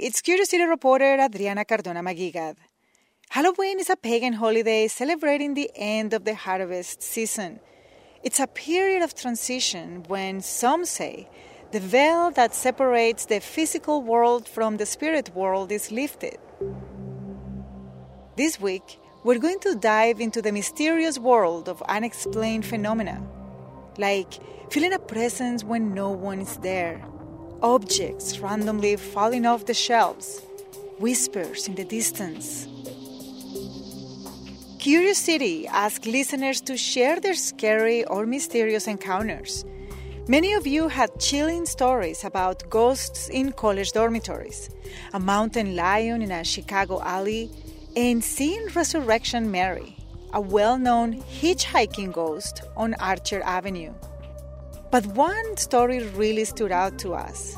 it's Curious City reporter Adriana Cardona Maguigad. Halloween is a pagan holiday celebrating the end of the harvest season. It's a period of transition when some say the veil that separates the physical world from the spirit world is lifted. This week, we're going to dive into the mysterious world of unexplained phenomena, like feeling a presence when no one is there, objects randomly falling off the shelves, whispers in the distance. Curious City asks listeners to share their scary or mysterious encounters. Many of you had chilling stories about ghosts in college dormitories, a mountain lion in a Chicago alley, and seeing Resurrection Mary, a well known hitchhiking ghost on Archer Avenue. But one story really stood out to us.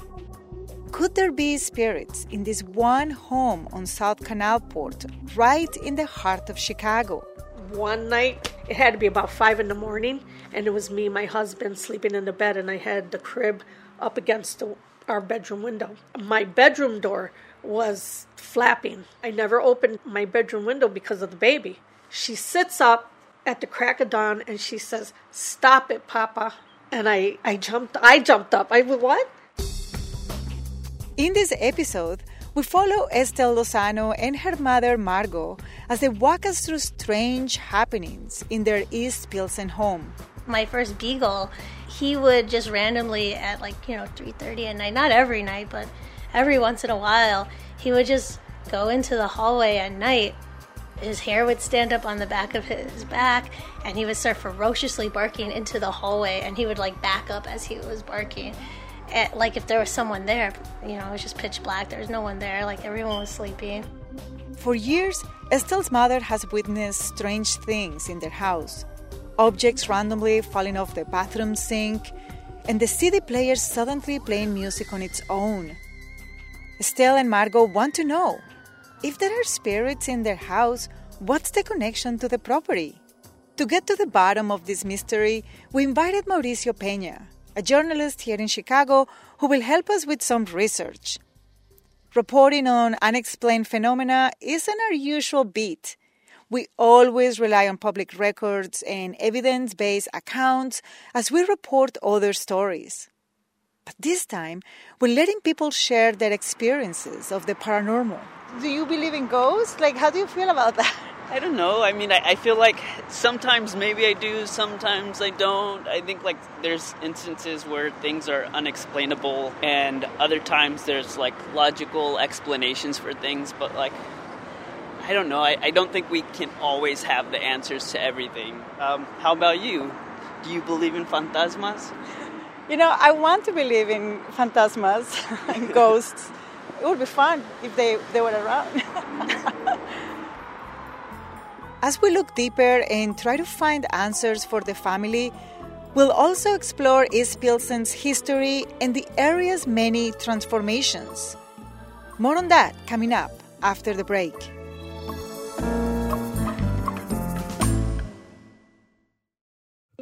Could there be spirits in this one home on South Canalport, right in the heart of Chicago? One night, it had to be about five in the morning, and it was me my husband sleeping in the bed, and I had the crib up against the, our bedroom window. My bedroom door was flapping. I never opened my bedroom window because of the baby. She sits up at the crack of dawn and she says, "Stop it, Papa." And I, I jumped. I jumped up. I what? In this episode, we follow Estelle Lozano and her mother Margot as they walk us through strange happenings in their East Pilsen home. My first beagle, he would just randomly at like, you know, 3:30 at night, not every night, but every once in a while, he would just go into the hallway at night. His hair would stand up on the back of his back, and he would start ferociously barking into the hallway, and he would like back up as he was barking at, like if there was someone there, you know, it was just pitch black. There was no one there. Like everyone was sleeping. For years, Estelle's mother has witnessed strange things in their house objects randomly falling off the bathroom sink, and the CD player suddenly playing music on its own. Estelle and Margot want to know if there are spirits in their house, what's the connection to the property? To get to the bottom of this mystery, we invited Mauricio Peña, a journalist here in Chicago who will help us with some research. Reporting on unexplained phenomena isn't our usual beat. We always rely on public records and evidence based accounts as we report other stories. But this time, we're letting people share their experiences of the paranormal. Do you believe in ghosts? Like, how do you feel about that? I don't know. I mean, I, I, feel like sometimes maybe I do, sometimes I don't. I think like there's instances where things are unexplainable, and other times there's like logical explanations for things, but like I don't know. I, I don't think we can always have the answers to everything. Um, how about you? Do you believe in fantasmas? You know, I want to believe in fantasmas and ghosts. It would be fun if they, they were around. As we look deeper and try to find answers for the family, we'll also explore East Pilsen's history and the area's many transformations. More on that coming up after the break.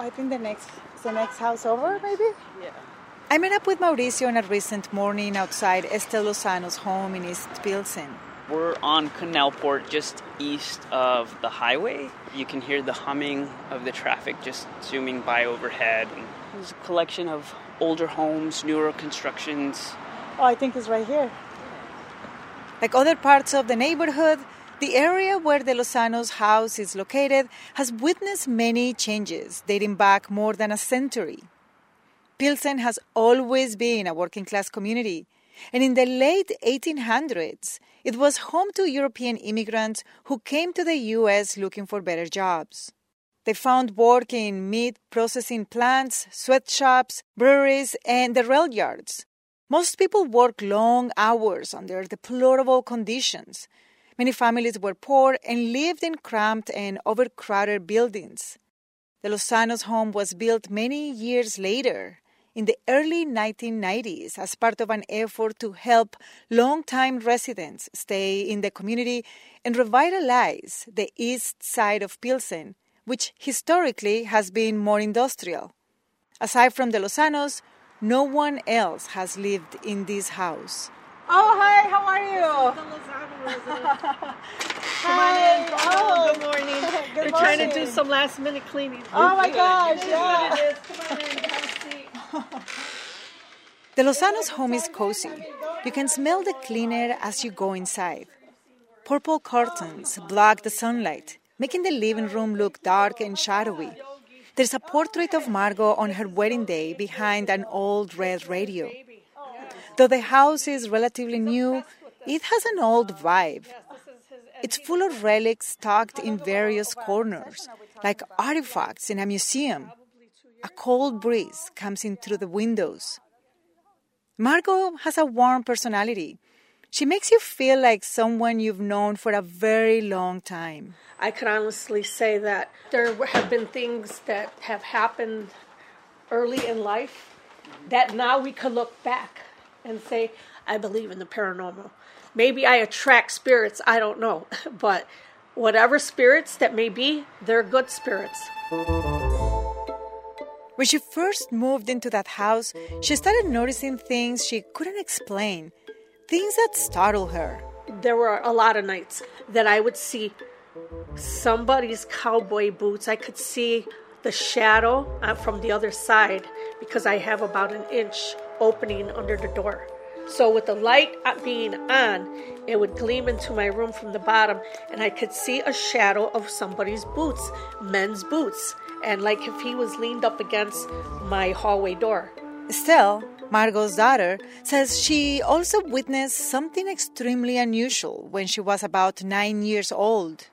I think the next the next house over, maybe. Yeah. I met up with Mauricio on a recent morning outside Estelle Lozano's home in East Pilsen. We're on Canalport, just east of the highway. You can hear the humming of the traffic just zooming by overhead. And there's a collection of older homes, newer constructions. Oh, I think it's right here. Like other parts of the neighborhood, the area where the Lozano's house is located has witnessed many changes dating back more than a century. Pilsen has always been a working class community, and in the late 1800s, it was home to European immigrants who came to the US looking for better jobs. They found work in meat processing plants, sweatshops, breweries, and the rail yards, Most people work long hours under deplorable conditions. Many families were poor and lived in cramped and overcrowded buildings. The Lozanos home was built many years later, in the early 1990s, as part of an effort to help long-time residents stay in the community and revitalize the east side of Pilsen, which historically has been more industrial. Aside from the Lozanos, no one else has lived in this house. Oh, hi, how are you? Hi. Oh, good morning. Good They're trying to do some last minute cleaning. Oh my gosh, yeah. what it is. Come on in, have a seat. The Lozanos home is cozy. You can smell the clean air as you go inside. Purple curtains block the sunlight, making the living room look dark and shadowy. There's a portrait of Margot on her wedding day behind an old red radio. Though the house is relatively new, it has an old vibe. It's full of relics tucked in various corners, like artifacts in a museum. A cold breeze comes in through the windows. Margot has a warm personality. She makes you feel like someone you've known for a very long time. I can honestly say that there have been things that have happened early in life that now we could look back and say, I believe in the paranormal. Maybe I attract spirits, I don't know. But whatever spirits that may be, they're good spirits. When she first moved into that house, she started noticing things she couldn't explain, things that startled her. There were a lot of nights that I would see somebody's cowboy boots. I could see the shadow uh, from the other side because I have about an inch opening under the door. So, with the light uh, being on, it would gleam into my room from the bottom, and I could see a shadow of somebody's boots, men's boots, and like if he was leaned up against my hallway door. Still, Margot's daughter, says she also witnessed something extremely unusual when she was about nine years old.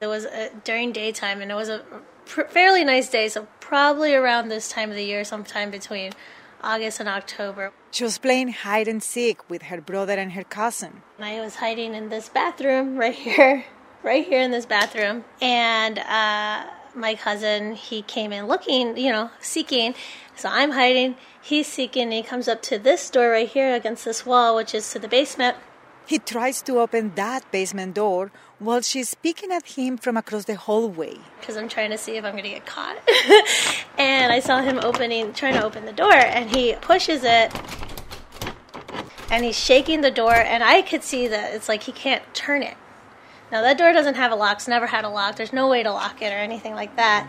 It was uh, during daytime, and it was a pr- fairly nice day, so probably around this time of the year, sometime between August and October. She was playing hide and seek with her brother and her cousin. I was hiding in this bathroom right here, right here in this bathroom, and uh, my cousin he came in looking, you know, seeking. So I'm hiding, he's seeking, and he comes up to this door right here against this wall, which is to the basement. He tries to open that basement door while she's peeking at him from across the hallway. because I'm trying to see if I'm going to get caught. and I saw him opening, trying to open the door, and he pushes it, and he's shaking the door, and I could see that it's like he can't turn it. Now that door doesn't have a lock; it's never had a lock. There's no way to lock it or anything like that.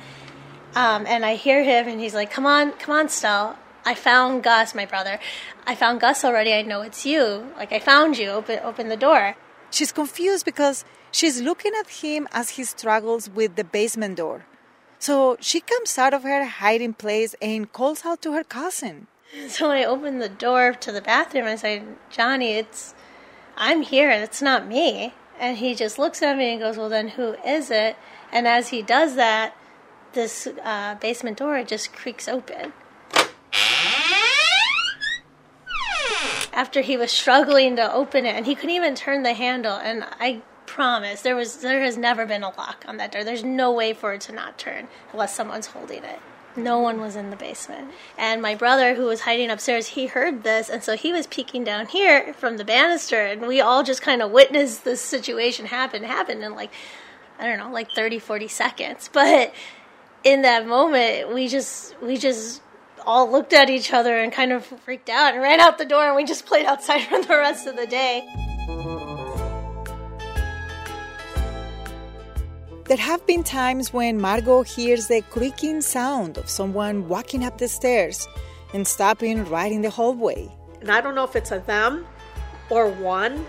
Um, and I hear him, and he's like, "Come on, come on, Stell. I found Gus, my brother. I found Gus already. I know it's you. Like I found you. Open, open the door." She's confused because she's looking at him as he struggles with the basement door. So she comes out of her hiding place and calls out to her cousin. So I opened the door to the bathroom and I said, Johnny, it's, I'm here. It's not me. And he just looks at me and goes, Well, then who is it? And as he does that, this uh, basement door just creaks open. After he was struggling to open it, and he couldn't even turn the handle, and I promise there was there has never been a lock on that door. There's no way for it to not turn unless someone's holding it. No one was in the basement. And my brother, who was hiding upstairs, he heard this, and so he was peeking down here from the banister, and we all just kind of witnessed this situation happen, happen in like, I don't know, like 30, 40 seconds. But in that moment, we just, we just all looked at each other and kind of freaked out and ran out the door, and we just played outside for the rest of the day. There have been times when Margot hears the creaking sound of someone walking up the stairs and stopping right in the hallway. And I don't know if it's a them or one.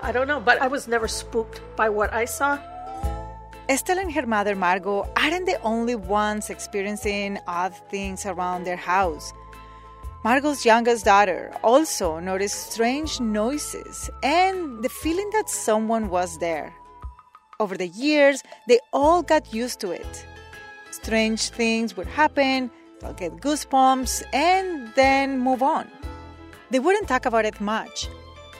I don't know, but I was never spooked by what I saw. Estelle and her mother Margot aren't the only ones experiencing odd things around their house. Margot's youngest daughter also noticed strange noises and the feeling that someone was there. Over the years, they all got used to it. Strange things would happen, they'll get goosebumps, and then move on. They wouldn't talk about it much.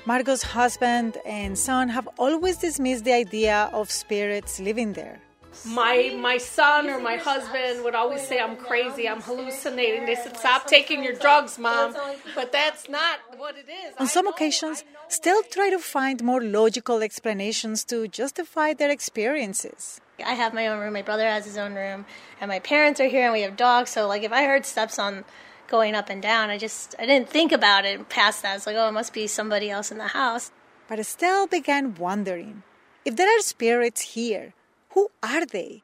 Margot's husband and son have always dismissed the idea of spirits living there. My my son or my husband would always say I'm crazy, I'm hallucinating. They said, "Stop taking your drugs, mom." But that's not what it is. On some occasions, still try to find more logical explanations to justify their experiences. I have my own room, my brother has his own room, and my parents are here and we have dogs, so like if I heard steps on going up and down, I just I didn't think about it past that. It's like, oh, it must be somebody else in the house. But Estelle began wondering if there are spirits here, who are they?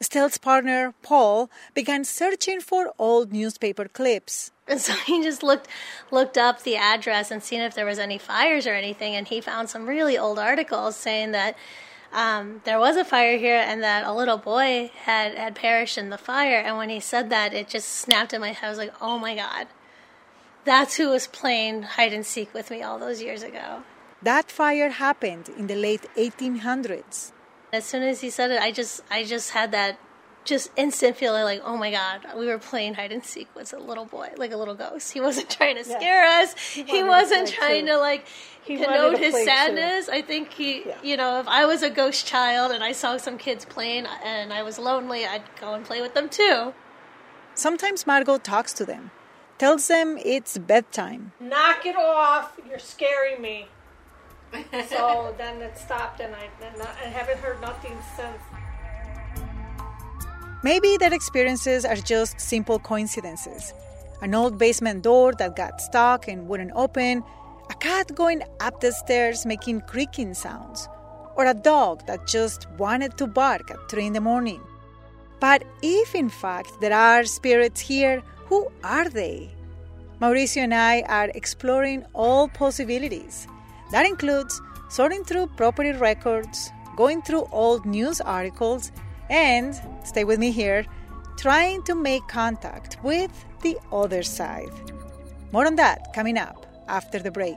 Estelle's partner, Paul, began searching for old newspaper clips. And so he just looked looked up the address and seen if there was any fires or anything, and he found some really old articles saying that um, there was a fire here and that a little boy had had perished in the fire. And when he said that, it just snapped in my head. I was like, "Oh my god, that's who was playing hide and seek with me all those years ago." That fire happened in the late 1800s. As soon as he said it, I just I just had that just instant feeling like, oh my god, we were playing hide and seek with a little boy, like a little ghost. He wasn't trying to scare yeah. us. He, he wasn't to trying too. to like he connote his sadness. Too. I think he, yeah. you know, if I was a ghost child and I saw some kids playing and I was lonely, I'd go and play with them too. Sometimes Margot talks to them, tells them it's bedtime. Knock it off! You're scaring me. so then it stopped, and I, and I haven't heard nothing since. Maybe their experiences are just simple coincidences. An old basement door that got stuck and wouldn't open, a cat going up the stairs making creaking sounds, or a dog that just wanted to bark at 3 in the morning. But if in fact there are spirits here, who are they? Mauricio and I are exploring all possibilities. That includes sorting through property records, going through old news articles, and, stay with me here, trying to make contact with the other side. More on that coming up after the break.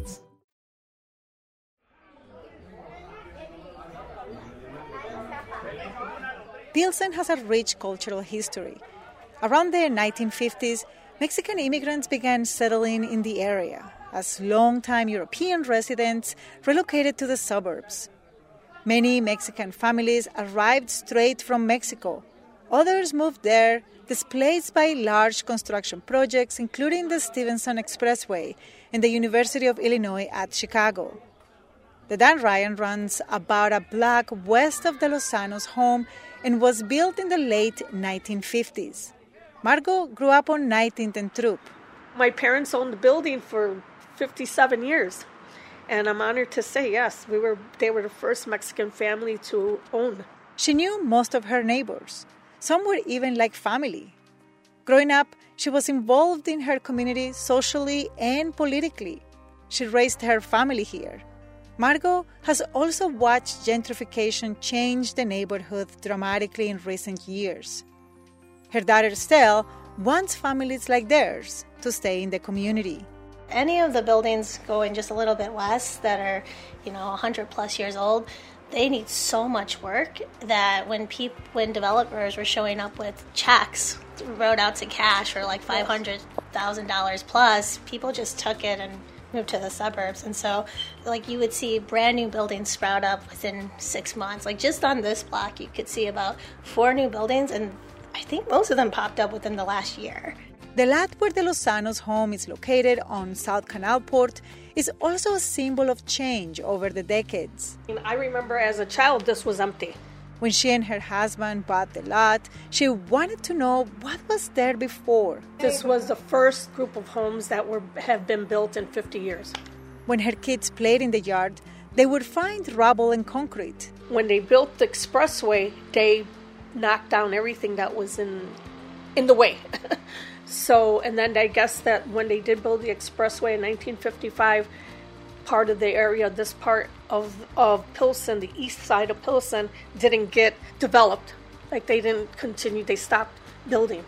Pilsen has a rich cultural history. Around the 1950s, Mexican immigrants began settling in the area as long-time European residents relocated to the suburbs. Many Mexican families arrived straight from Mexico. Others moved there, displaced by large construction projects, including the Stevenson Expressway and the University of Illinois at Chicago. The Dan Ryan runs about a block west of the Lozanos' home and was built in the late 1950s. Margot grew up on 19th and Throop. My parents owned the building for 57 years, and I'm honored to say yes, we were they were the first Mexican family to own. She knew most of her neighbors. Some were even like family. Growing up, she was involved in her community socially and politically. She raised her family here. Margot has also watched gentrification change the neighborhood dramatically in recent years. Her daughter Estelle wants families like theirs to stay in the community. Any of the buildings going just a little bit west that are, you know, 100 plus years old, they need so much work that when peop- when developers were showing up with checks wrote out to cash for like $500,000 plus, people just took it and moved to the suburbs. And so, like, you would see brand new buildings sprout up within six months. Like, just on this block, you could see about four new buildings, and I think most of them popped up within the last year. The lot where the Lozanos' home is located on South Canalport is also a symbol of change over the decades. I remember as a child, this was empty. When she and her husband bought the lot, she wanted to know what was there before. This was the first group of homes that were have been built in 50 years. When her kids played in the yard, they would find rubble and concrete. When they built the expressway, they knocked down everything that was in in the way. so, and then I guess that when they did build the expressway in 1955, part of the area, this part of of Pilsen, the east side of Pilsen, didn't get developed. Like they didn't continue, they stopped building.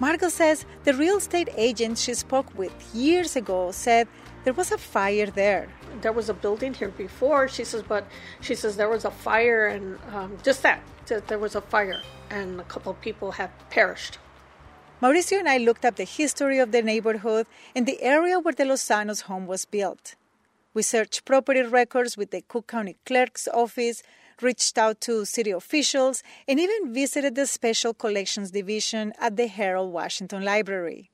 Margot says the real estate agent she spoke with years ago said there was a fire there. There was a building here before. She says, but she says there was a fire and um, just that, that there was a fire and a couple of people have perished. Mauricio and I looked up the history of the neighborhood and the area where the Lozanos home was built. We searched property records with the Cook County Clerk's office, reached out to city officials, and even visited the Special Collections Division at the Harold Washington Library.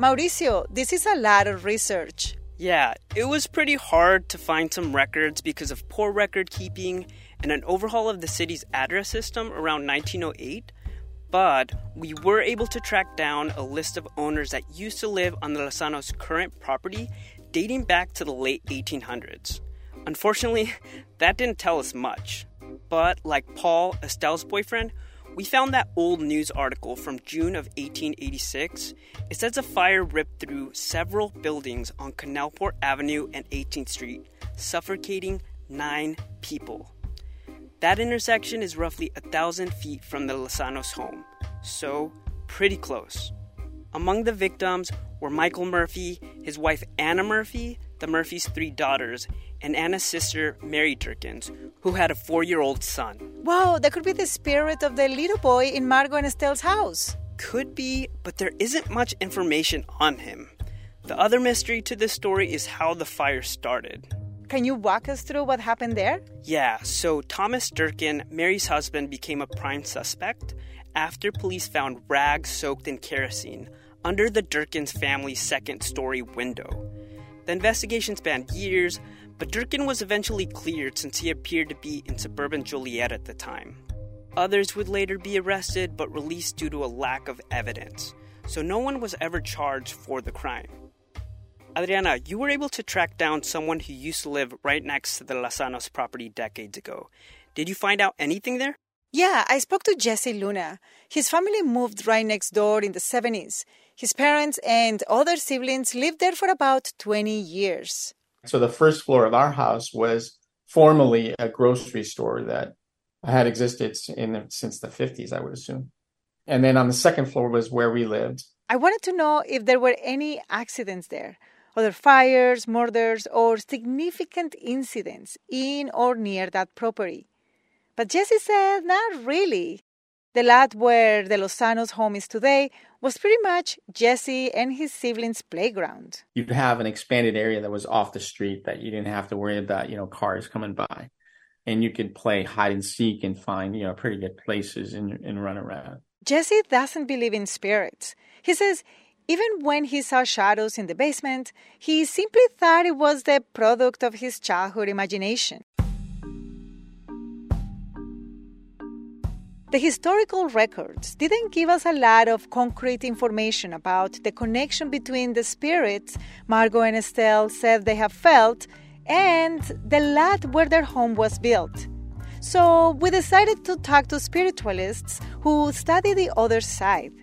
Mauricio, this is a lot of research. Yeah, it was pretty hard to find some records because of poor record keeping and an overhaul of the city's address system around 1908. But we were able to track down a list of owners that used to live on the Lozanos' current property dating back to the late 1800s. Unfortunately, that didn't tell us much. But like Paul, Estelle's boyfriend, we found that old news article from June of 1886. It says a fire ripped through several buildings on Canalport Avenue and 18th Street, suffocating nine people. That intersection is roughly a thousand feet from the Lozanos' home, so pretty close. Among the victims were Michael Murphy, his wife Anna Murphy, the Murphys' three daughters, and Anna's sister, Mary Durkins, who had a four year old son. Wow, that could be the spirit of the little boy in Margot and Estelle's house. Could be, but there isn't much information on him. The other mystery to this story is how the fire started. Can you walk us through what happened there? Yeah, so Thomas Durkin, Mary's husband, became a prime suspect after police found rags soaked in kerosene under the Durkins family's second story window. The investigation spanned years, but Durkin was eventually cleared since he appeared to be in suburban Joliet at the time. Others would later be arrested but released due to a lack of evidence, so no one was ever charged for the crime. Adriana, you were able to track down someone who used to live right next to the Lozanos property decades ago. Did you find out anything there? Yeah, I spoke to Jesse Luna. His family moved right next door in the 70s. His parents and other siblings lived there for about 20 years. So the first floor of our house was formerly a grocery store that had existed in since the 50s, I would assume. And then on the second floor was where we lived. I wanted to know if there were any accidents there other fires, murders, or significant incidents in or near that property. But Jesse said not really. The lot where the Lozanos' home is today was pretty much Jesse and his siblings' playground. You'd have an expanded area that was off the street that you didn't have to worry about, you know, cars coming by. And you could play hide and seek and find, you know, pretty good places and, and run around. Jesse doesn't believe in spirits. He says even when he saw shadows in the basement, he simply thought it was the product of his childhood imagination. The historical records didn't give us a lot of concrete information about the connection between the spirits Margot and Estelle said they have felt and the lot where their home was built. So we decided to talk to spiritualists who study the other side.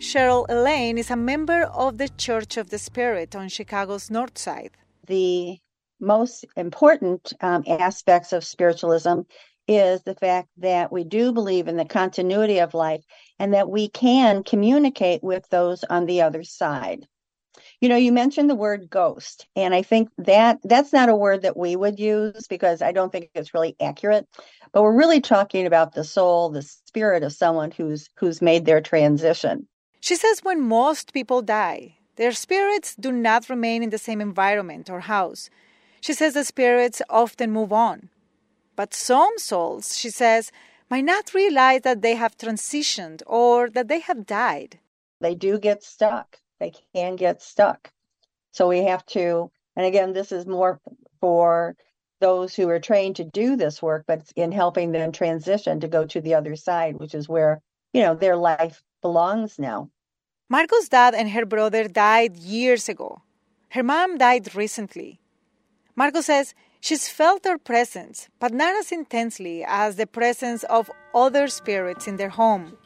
Cheryl Elaine is a member of the Church of the Spirit on Chicago's North Side. The most important um, aspects of spiritualism is the fact that we do believe in the continuity of life and that we can communicate with those on the other side. You know, you mentioned the word ghost, and I think that that's not a word that we would use because I don't think it's really accurate. But we're really talking about the soul, the spirit of someone who's who's made their transition. She says when most people die, their spirits do not remain in the same environment or house. She says the spirits often move on. But some souls, she says, might not realize that they have transitioned or that they have died. They do get stuck. They can get stuck. So we have to, and again, this is more for those who are trained to do this work, but in helping them transition to go to the other side, which is where, you know, their life belongs now. Margot's dad and her brother died years ago. Her mom died recently. Margot says She's felt their presence, but not as intensely as the presence of other spirits in their home.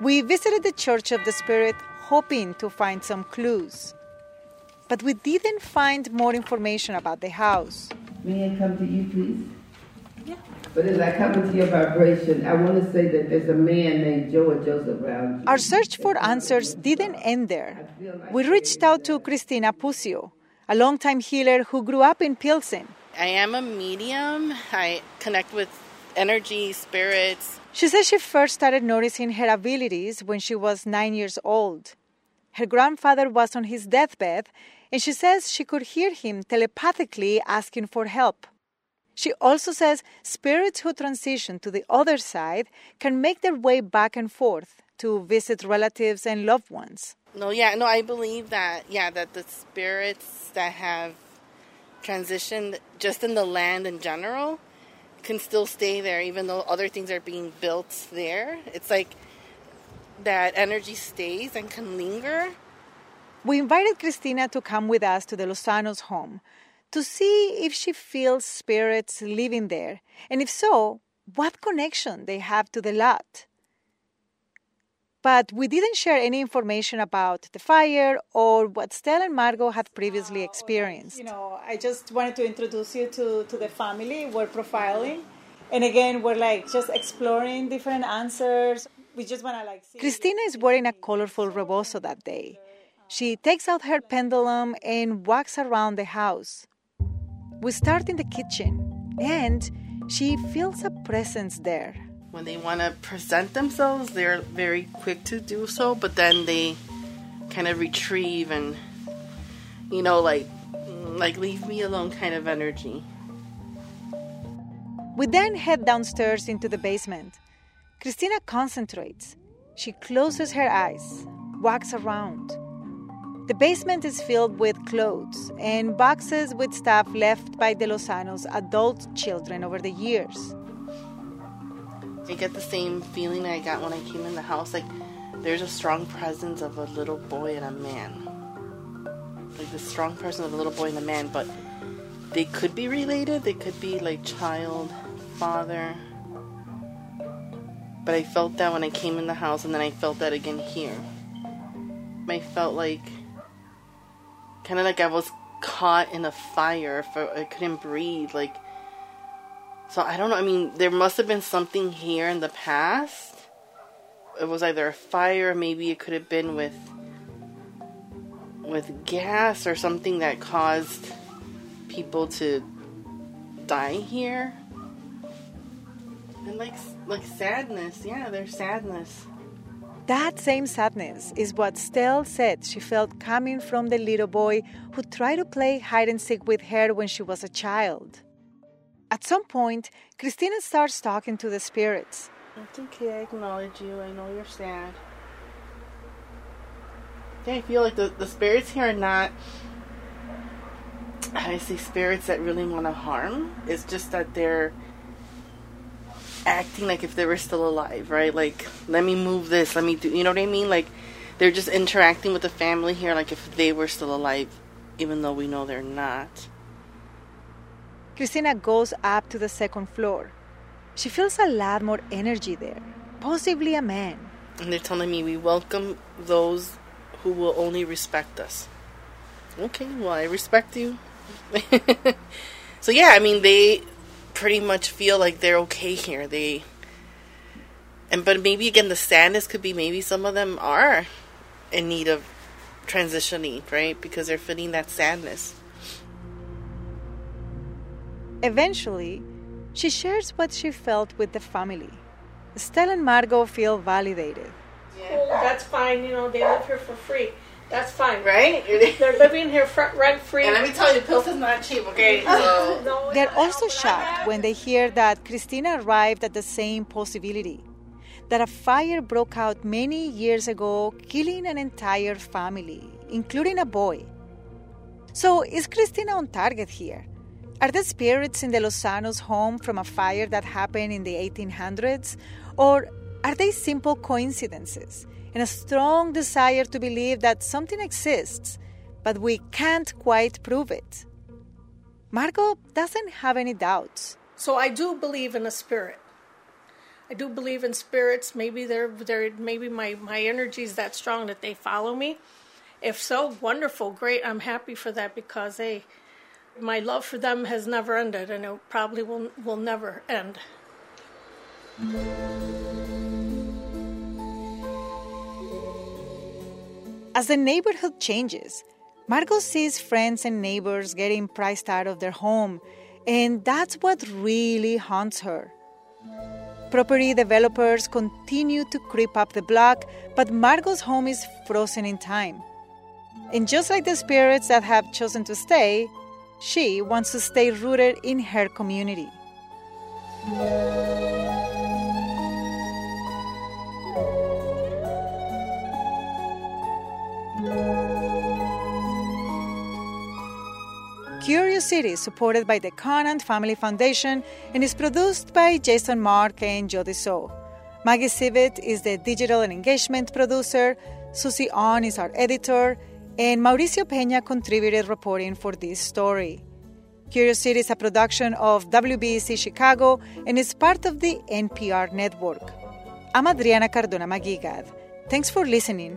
We visited the Church of the Spirit hoping to find some clues, but we didn't find more information about the house. May I come to you, please? Yeah. But as I come into your vibration, I want to say that there's a man named Joe Joseph around you. Our search for answers didn't end there. We reached out to Cristina Pucio, a longtime healer who grew up in Pilsen. I am a medium. I connect with energy, spirits. She says she first started noticing her abilities when she was nine years old. Her grandfather was on his deathbed, and she says she could hear him telepathically asking for help. She also says spirits who transition to the other side can make their way back and forth to visit relatives and loved ones. No, yeah, no, I believe that, yeah, that the spirits that have transitioned just in the land in general can still stay there even though other things are being built there. It's like that energy stays and can linger. We invited Cristina to come with us to the Lozanos home to see if she feels spirits living there, and if so, what connection they have to the lot. But we didn't share any information about the fire or what Stella and Margot had previously oh, experienced. You know, I just wanted to introduce you to, to the family. We're profiling. And again, we're like just exploring different answers. We just want to like see. Cristina is wearing a colorful rebozo that day. She takes out her pendulum and walks around the house. We start in the kitchen, and she feels a presence there. When they want to present themselves, they're very quick to do so, but then they kind of retrieve and, you know, like, like leave me alone kind of energy. We then head downstairs into the basement. Cristina concentrates. She closes her eyes, walks around. The basement is filled with clothes and boxes with stuff left by the Lozanos' adult children over the years. I get the same feeling I got when I came in the house. Like there's a strong presence of a little boy and a man. Like the strong presence of a little boy and a man, but they could be related. They could be like child, father. But I felt that when I came in the house, and then I felt that again here. I felt like kind of like I was caught in a fire. For I couldn't breathe. Like so I don't know. I mean, there must have been something here in the past. It was either a fire, maybe it could have been with with gas or something that caused people to die here. And like like sadness, yeah, there's sadness. That same sadness is what Stell said she felt coming from the little boy who tried to play hide and seek with her when she was a child. At some point, Cristina starts talking to the spirits. It's okay, I acknowledge you. I know you're sad. I feel like the, the spirits here are not, I say spirits that really want to harm. It's just that they're acting like if they were still alive, right? Like, let me move this, let me do, you know what I mean? Like, they're just interacting with the family here like if they were still alive, even though we know they're not. Cristina goes up to the second floor. She feels a lot more energy there, possibly a man. And they're telling me we welcome those who will only respect us. Okay, well, I respect you. so, yeah, I mean, they pretty much feel like they're okay here. They. And but maybe again the sadness could be maybe some of them are in need of transitioning, right? Because they're feeling that sadness. Eventually, she shares what she felt with the family. Stella and Margot feel validated. Yeah. that's fine. You know, they live here for free. That's fine. Right? They're living here rent free. And let me tell you, Pilsen is not cheap, okay? So. no, They're also shocked when they hear that Cristina arrived at the same possibility that a fire broke out many years ago, killing an entire family, including a boy. So, is Cristina on target here? Are the spirits in the Lozanos' home from a fire that happened in the 1800s? Or are they simple coincidences and a strong desire to believe that something exists, but we can't quite prove it? Margot doesn't have any doubts. So I do believe in a spirit. I do believe in spirits. Maybe they're, they're maybe my, my energy is that strong that they follow me. If so, wonderful, great. I'm happy for that because they, my love for them has never ended and it probably will, will never end. As the neighborhood changes, Margot sees friends and neighbors getting priced out of their home, and that's what really haunts her. Property developers continue to creep up the block, but Margot's home is frozen in time. And just like the spirits that have chosen to stay, she wants to stay rooted in her community. Curious City is supported by the Conant Family Foundation and is produced by Jason Marck and Jody So. Maggie Sivit is the digital and engagement producer, Susie An is our editor, and Mauricio Peña contributed reporting for this story. Curious City is a production of WBEZ Chicago and is part of the NPR network. I'm Adriana Cardona Maguigad. Thanks for listening.